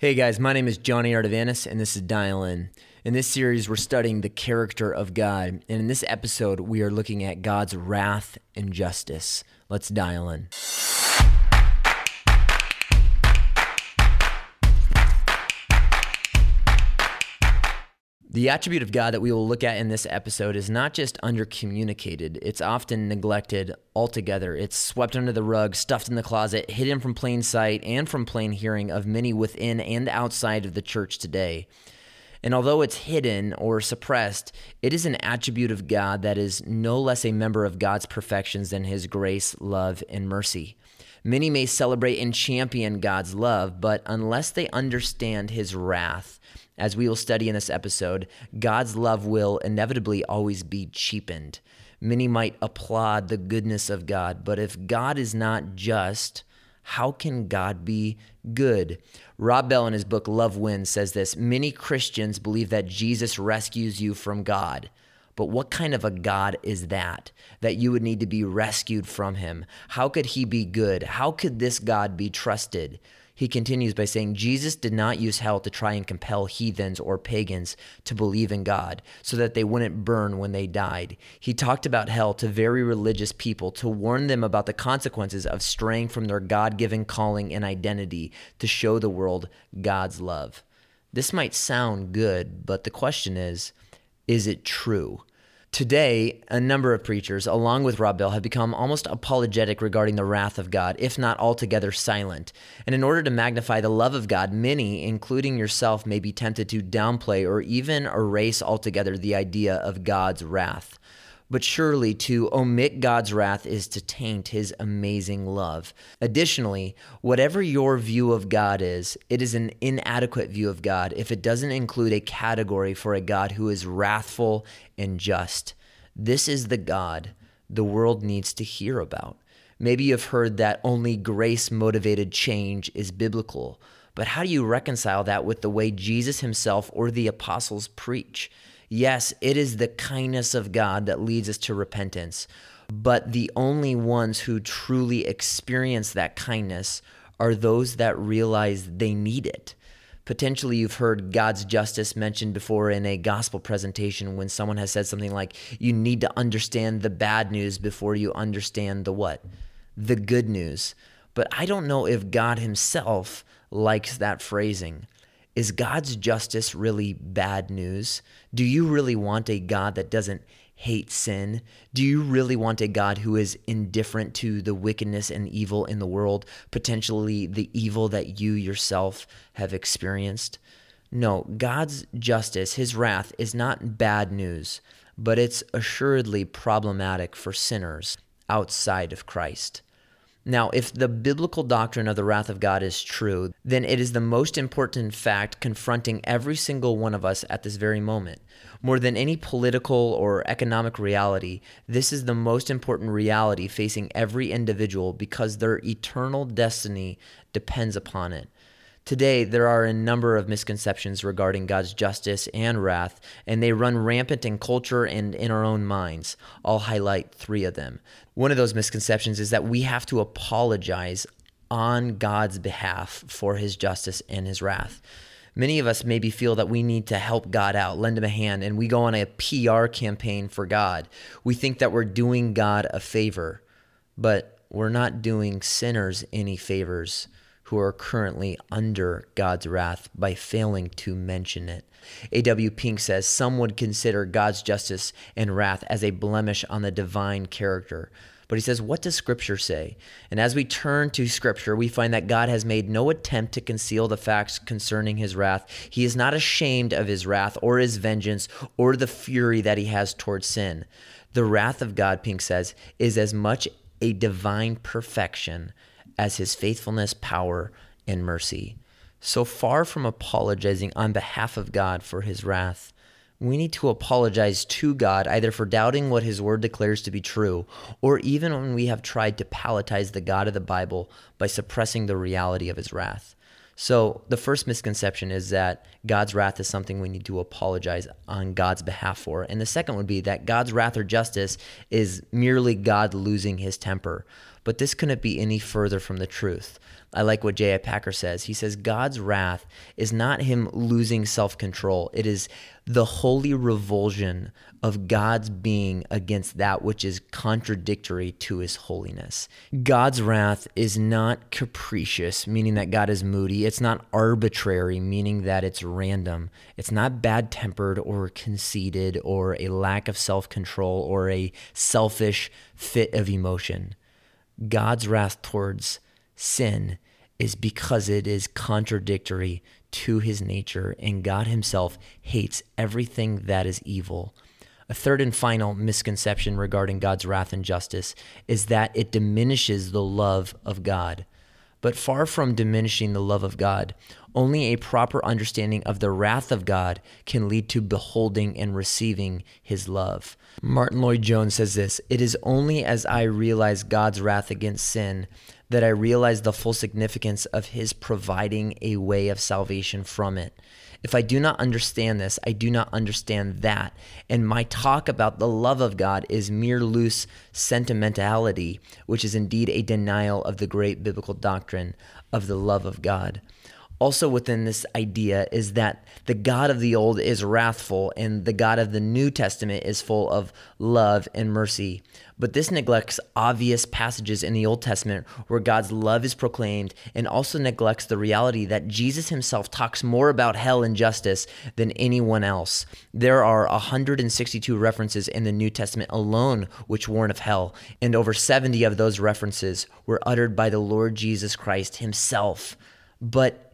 Hey guys, my name is Johnny Ardavanis, and this is Dial In. In this series, we're studying the character of God, and in this episode, we are looking at God's wrath and justice. Let's dial in. The attribute of God that we will look at in this episode is not just undercommunicated, it's often neglected altogether. It's swept under the rug, stuffed in the closet, hidden from plain sight and from plain hearing of many within and outside of the church today. And although it's hidden or suppressed, it is an attribute of God that is no less a member of God's perfections than his grace, love, and mercy. Many may celebrate and champion God's love, but unless they understand his wrath, as we will study in this episode, God's love will inevitably always be cheapened. Many might applaud the goodness of God, but if God is not just, how can God be good? Rob Bell, in his book Love Wins, says this Many Christians believe that Jesus rescues you from God. But what kind of a God is that? That you would need to be rescued from him? How could he be good? How could this God be trusted? He continues by saying Jesus did not use hell to try and compel heathens or pagans to believe in God so that they wouldn't burn when they died. He talked about hell to very religious people to warn them about the consequences of straying from their God given calling and identity to show the world God's love. This might sound good, but the question is is it true? Today, a number of preachers, along with Rob Bell, have become almost apologetic regarding the wrath of God, if not altogether silent. And in order to magnify the love of God, many, including yourself, may be tempted to downplay or even erase altogether the idea of God's wrath. But surely to omit God's wrath is to taint his amazing love. Additionally, whatever your view of God is, it is an inadequate view of God if it doesn't include a category for a God who is wrathful and just. This is the God the world needs to hear about. Maybe you've heard that only grace motivated change is biblical, but how do you reconcile that with the way Jesus himself or the apostles preach? Yes, it is the kindness of God that leads us to repentance, but the only ones who truly experience that kindness are those that realize they need it. Potentially, you've heard God's justice mentioned before in a gospel presentation when someone has said something like, You need to understand the bad news before you understand the what? The good news. But I don't know if God Himself likes that phrasing. Is God's justice really bad news? Do you really want a God that doesn't hate sin? Do you really want a God who is indifferent to the wickedness and evil in the world, potentially the evil that you yourself have experienced? No, God's justice, his wrath, is not bad news, but it's assuredly problematic for sinners outside of Christ. Now, if the biblical doctrine of the wrath of God is true, then it is the most important fact confronting every single one of us at this very moment. More than any political or economic reality, this is the most important reality facing every individual because their eternal destiny depends upon it. Today, there are a number of misconceptions regarding God's justice and wrath, and they run rampant in culture and in our own minds. I'll highlight three of them. One of those misconceptions is that we have to apologize on God's behalf for his justice and his wrath. Many of us maybe feel that we need to help God out, lend him a hand, and we go on a PR campaign for God. We think that we're doing God a favor, but we're not doing sinners any favors who are currently under God's wrath by failing to mention it. A.W. Pink says some would consider God's justice and wrath as a blemish on the divine character. But he says, What does Scripture say? And as we turn to Scripture, we find that God has made no attempt to conceal the facts concerning his wrath. He is not ashamed of his wrath or his vengeance or the fury that he has towards sin. The wrath of God, Pink says, is as much a divine perfection as his faithfulness, power, and mercy. So far from apologizing on behalf of God for his wrath, we need to apologize to God either for doubting what his word declares to be true, or even when we have tried to palatize the God of the Bible by suppressing the reality of his wrath. So, the first misconception is that God's wrath is something we need to apologize on God's behalf for. And the second would be that God's wrath or justice is merely God losing his temper. But this couldn't be any further from the truth. I like what J.I. Packer says. He says, God's wrath is not him losing self control, it is the holy revulsion of God's being against that which is contradictory to his holiness. God's wrath is not capricious, meaning that God is moody. It's not arbitrary, meaning that it's random. It's not bad tempered or conceited or a lack of self control or a selfish fit of emotion. God's wrath towards sin is because it is contradictory to his nature, and God himself hates everything that is evil. A third and final misconception regarding God's wrath and justice is that it diminishes the love of God. But far from diminishing the love of God, only a proper understanding of the wrath of God can lead to beholding and receiving his love. Martyn Lloyd-Jones says this It is only as I realize God's wrath against sin that I realize the full significance of his providing a way of salvation from it. If I do not understand this, I do not understand that. And my talk about the love of God is mere loose sentimentality, which is indeed a denial of the great biblical doctrine of the love of God also within this idea is that the God of the old is wrathful and the God of the New Testament is full of love and mercy. But this neglects obvious passages in the Old Testament where God's love is proclaimed and also neglects the reality that Jesus himself talks more about hell and justice than anyone else. There are 162 references in the New Testament alone which warn of hell, and over 70 of those references were uttered by the Lord Jesus Christ himself. But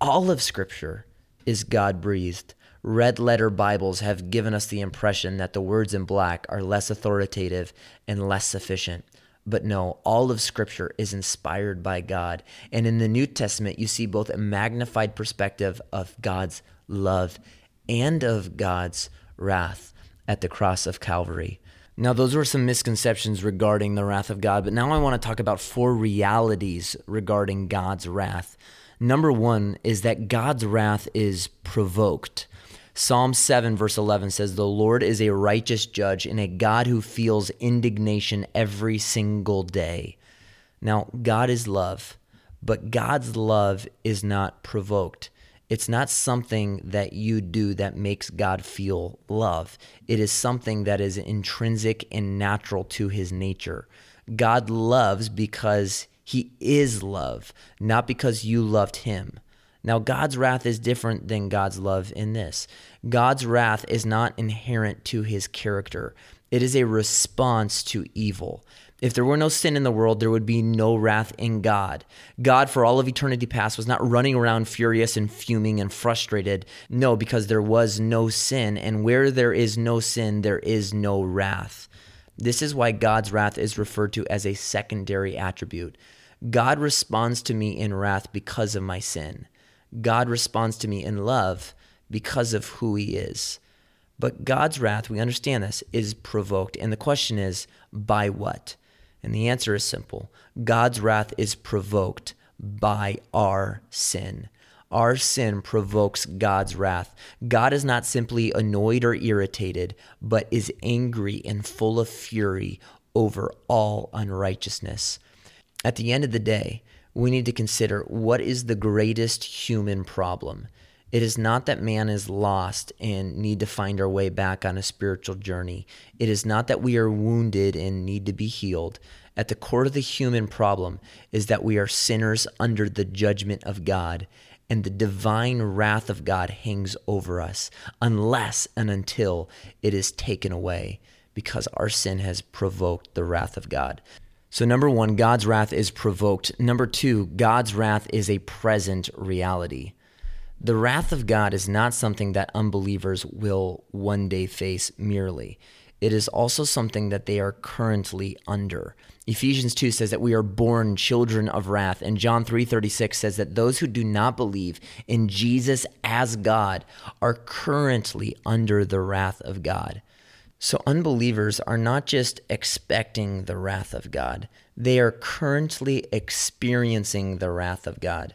all of Scripture is God breathed. Red letter Bibles have given us the impression that the words in black are less authoritative and less sufficient. But no, all of Scripture is inspired by God. And in the New Testament, you see both a magnified perspective of God's love and of God's wrath at the cross of Calvary. Now, those were some misconceptions regarding the wrath of God, but now I want to talk about four realities regarding God's wrath. Number one is that God's wrath is provoked. Psalm 7, verse 11 says, The Lord is a righteous judge and a God who feels indignation every single day. Now, God is love, but God's love is not provoked. It's not something that you do that makes God feel love. It is something that is intrinsic and natural to his nature. God loves because he is love, not because you loved him. Now, God's wrath is different than God's love in this. God's wrath is not inherent to his character, it is a response to evil. If there were no sin in the world, there would be no wrath in God. God, for all of eternity past, was not running around furious and fuming and frustrated. No, because there was no sin. And where there is no sin, there is no wrath. This is why God's wrath is referred to as a secondary attribute. God responds to me in wrath because of my sin. God responds to me in love because of who he is. But God's wrath, we understand this, is provoked. And the question is, by what? And the answer is simple God's wrath is provoked by our sin. Our sin provokes God's wrath. God is not simply annoyed or irritated, but is angry and full of fury over all unrighteousness. At the end of the day, we need to consider what is the greatest human problem. It is not that man is lost and need to find our way back on a spiritual journey. It is not that we are wounded and need to be healed. At the core of the human problem is that we are sinners under the judgment of God, and the divine wrath of God hangs over us unless and until it is taken away because our sin has provoked the wrath of God. So, number one, God's wrath is provoked. Number two, God's wrath is a present reality. The wrath of God is not something that unbelievers will one day face merely. It is also something that they are currently under. Ephesians 2 says that we are born children of wrath and John 3:36 says that those who do not believe in Jesus as God are currently under the wrath of God. So, unbelievers are not just expecting the wrath of God, they are currently experiencing the wrath of God.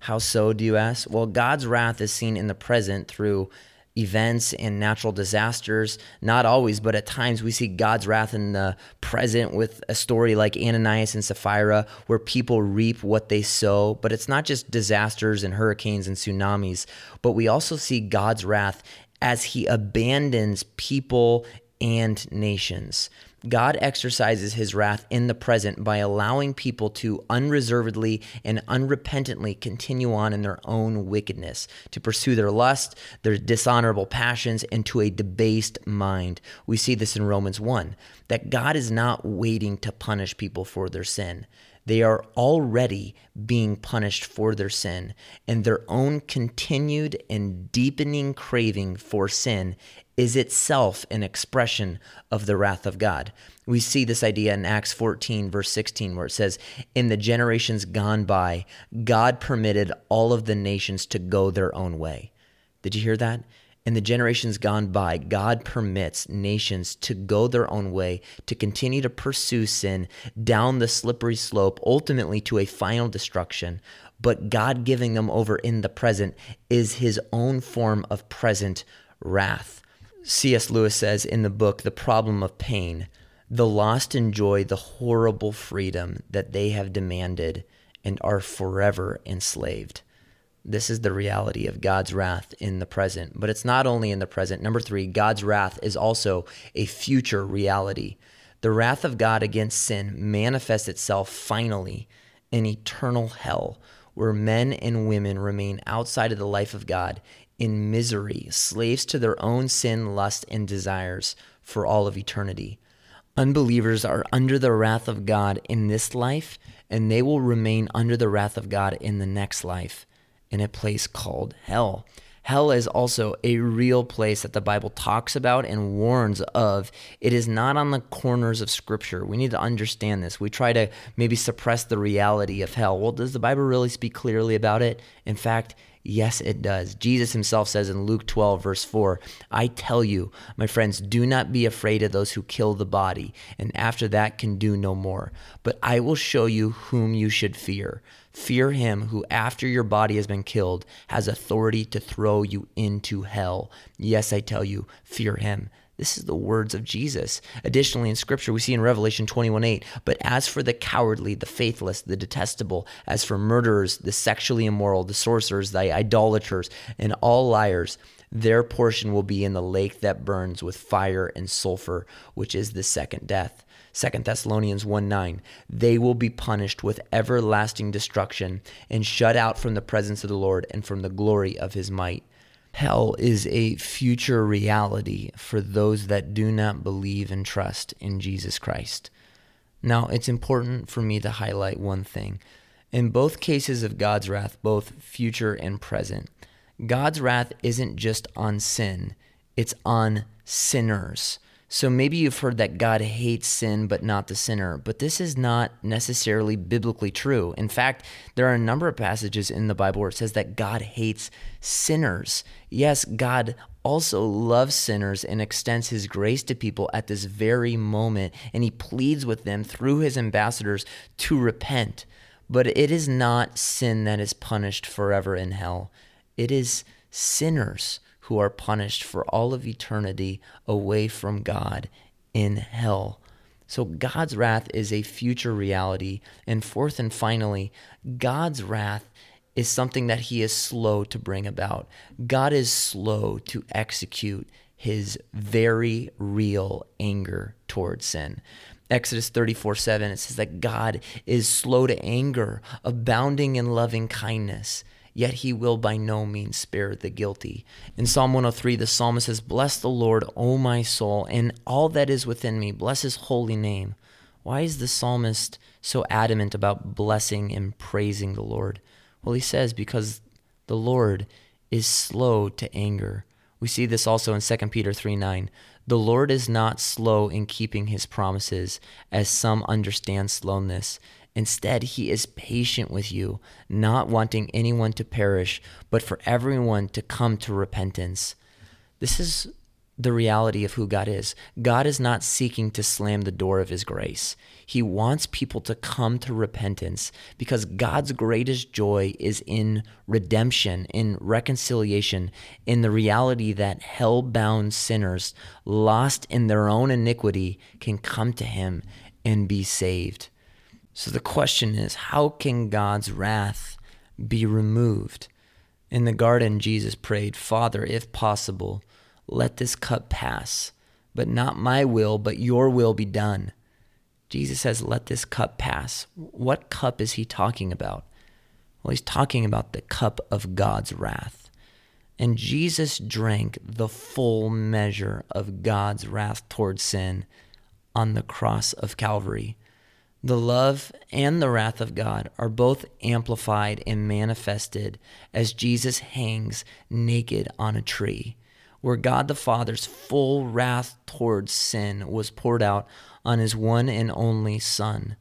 How so, do you ask? Well, God's wrath is seen in the present through events and natural disasters. Not always, but at times we see God's wrath in the present with a story like Ananias and Sapphira, where people reap what they sow. But it's not just disasters and hurricanes and tsunamis, but we also see God's wrath as he abandons people and nations. God exercises his wrath in the present by allowing people to unreservedly and unrepentantly continue on in their own wickedness, to pursue their lust, their dishonorable passions, and to a debased mind. We see this in Romans 1 that God is not waiting to punish people for their sin. They are already being punished for their sin, and their own continued and deepening craving for sin is itself an expression of the wrath of God. We see this idea in Acts 14, verse 16, where it says, In the generations gone by, God permitted all of the nations to go their own way. Did you hear that? In the generations gone by, God permits nations to go their own way, to continue to pursue sin down the slippery slope, ultimately to a final destruction. But God giving them over in the present is his own form of present wrath. C.S. Lewis says in the book, The Problem of Pain, the lost enjoy the horrible freedom that they have demanded and are forever enslaved. This is the reality of God's wrath in the present. But it's not only in the present. Number three, God's wrath is also a future reality. The wrath of God against sin manifests itself finally in eternal hell, where men and women remain outside of the life of God in misery, slaves to their own sin, lust, and desires for all of eternity. Unbelievers are under the wrath of God in this life, and they will remain under the wrath of God in the next life in a place called hell. Hell is also a real place that the Bible talks about and warns of. It is not on the corners of Scripture. We need to understand this. We try to maybe suppress the reality of hell. Well, does the Bible really speak clearly about it? In fact, Yes, it does. Jesus himself says in Luke 12, verse 4, I tell you, my friends, do not be afraid of those who kill the body, and after that can do no more. But I will show you whom you should fear. Fear him who, after your body has been killed, has authority to throw you into hell. Yes, I tell you, fear him. This is the words of Jesus. Additionally, in Scripture, we see in Revelation 21 8, but as for the cowardly, the faithless, the detestable, as for murderers, the sexually immoral, the sorcerers, the idolaters, and all liars, their portion will be in the lake that burns with fire and sulfur, which is the second death. 2 Thessalonians 1 9. They will be punished with everlasting destruction and shut out from the presence of the Lord and from the glory of his might. Hell is a future reality for those that do not believe and trust in Jesus Christ. Now, it's important for me to highlight one thing. In both cases of God's wrath, both future and present, God's wrath isn't just on sin, it's on sinners. So maybe you've heard that God hates sin but not the sinner, but this is not necessarily biblically true. In fact, there are a number of passages in the Bible where it says that God hates sinners. Yes, God also loves sinners and extends his grace to people at this very moment, and he pleads with them through his ambassadors to repent. But it is not sin that is punished forever in hell, it is sinners who are punished for all of eternity away from God in hell. So God's wrath is a future reality. And fourth and finally, God's wrath is something that he is slow to bring about. God is slow to execute his very real anger towards sin. Exodus 34 7, it says that God is slow to anger, abounding in loving kindness yet he will by no means spare the guilty. In Psalm 103, the psalmist says, Bless the Lord, O my soul, and all that is within me. Bless his holy name. Why is the psalmist so adamant about blessing and praising the Lord? Well, he says, Because the Lord is slow to anger. We see this also in 2 Peter 3 9. The Lord is not slow in keeping his promises, as some understand slowness Instead, he is patient with you, not wanting anyone to perish, but for everyone to come to repentance. This is the reality of who God is. God is not seeking to slam the door of his grace. He wants people to come to repentance because God's greatest joy is in redemption, in reconciliation, in the reality that hell bound sinners, lost in their own iniquity, can come to him and be saved. So the question is how can God's wrath be removed? In the garden, Jesus prayed, Father, if possible, let this cup pass, but not my will, but your will be done. Jesus says, Let this cup pass. What cup is he talking about? Well, he's talking about the cup of God's wrath. And Jesus drank the full measure of God's wrath towards sin on the cross of Calvary. The love and the wrath of God are both amplified and manifested as Jesus hangs naked on a tree where God the Father's full wrath towards sin was poured out on his one and only Son.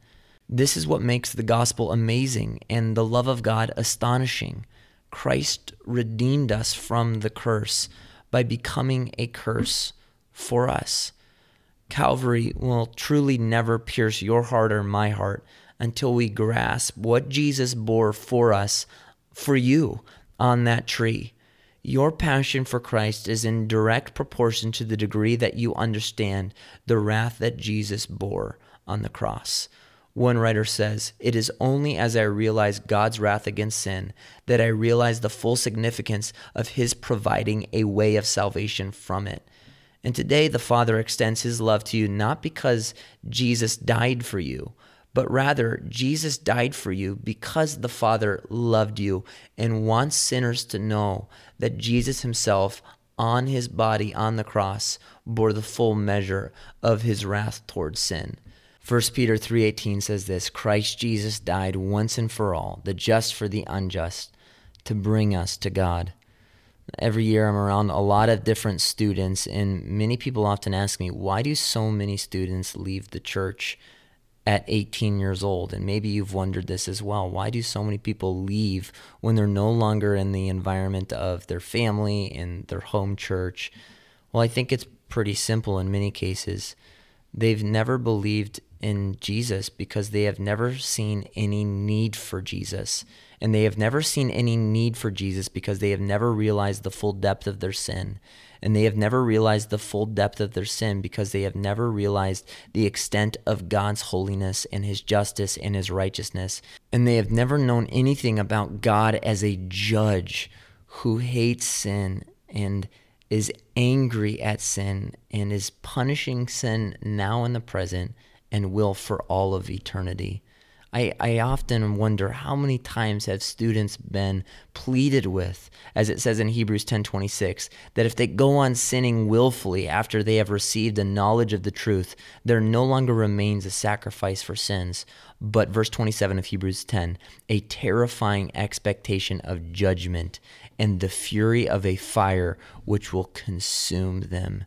This is what makes the gospel amazing and the love of God astonishing. Christ redeemed us from the curse by becoming a curse for us. Calvary will truly never pierce your heart or my heart until we grasp what Jesus bore for us, for you, on that tree. Your passion for Christ is in direct proportion to the degree that you understand the wrath that Jesus bore on the cross. One writer says, It is only as I realize God's wrath against sin that I realize the full significance of His providing a way of salvation from it. And today, the Father extends His love to you not because Jesus died for you, but rather Jesus died for you because the Father loved you and wants sinners to know that Jesus himself on his body on the cross bore the full measure of his wrath towards sin. 1 Peter 3:18 says this, Christ Jesus died once and for all, the just for the unjust, to bring us to God. Every year I'm around a lot of different students and many people often ask me, why do so many students leave the church? at 18 years old. And maybe you've wondered this as well. Why do so many people leave when they're no longer in the environment of their family and their home church? Well, I think it's pretty simple in many cases. They've never believed in Jesus because they have never seen any need for Jesus. And they have never seen any need for Jesus because they have never realized the full depth of their sin and they have never realized the full depth of their sin because they have never realized the extent of God's holiness and his justice and his righteousness. And they have never known anything about God as a judge who hates sin and is angry at sin and is punishing sin now in the present and will for all of eternity. I, I often wonder how many times have students been pleaded with, as it says in Hebrews 10:26, that if they go on sinning willfully after they have received a knowledge of the truth, there no longer remains a sacrifice for sins, but verse 27 of Hebrews 10, a terrifying expectation of judgment and the fury of a fire which will consume them.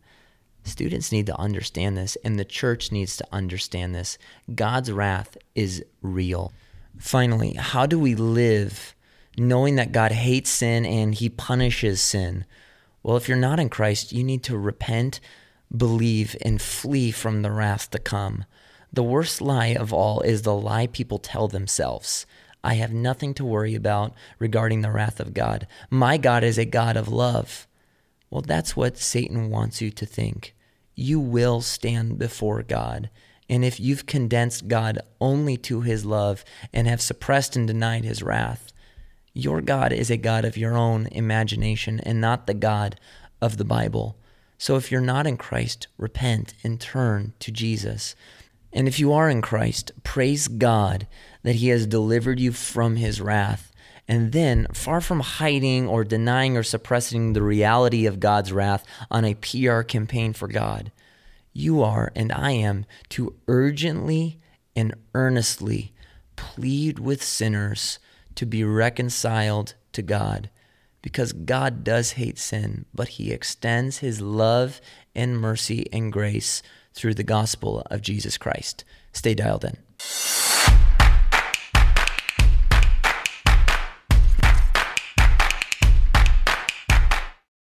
Students need to understand this, and the church needs to understand this. God's wrath is real. Finally, how do we live knowing that God hates sin and he punishes sin? Well, if you're not in Christ, you need to repent, believe, and flee from the wrath to come. The worst lie of all is the lie people tell themselves. I have nothing to worry about regarding the wrath of God. My God is a God of love. Well, that's what Satan wants you to think. You will stand before God. And if you've condensed God only to his love and have suppressed and denied his wrath, your God is a God of your own imagination and not the God of the Bible. So if you're not in Christ, repent and turn to Jesus. And if you are in Christ, praise God that he has delivered you from his wrath and then, far from hiding or denying or suppressing the reality of God's wrath on a PR campaign for God, you are and I am to urgently and earnestly plead with sinners to be reconciled to God. Because God does hate sin, but he extends his love and mercy and grace through the gospel of Jesus Christ. Stay dialed in.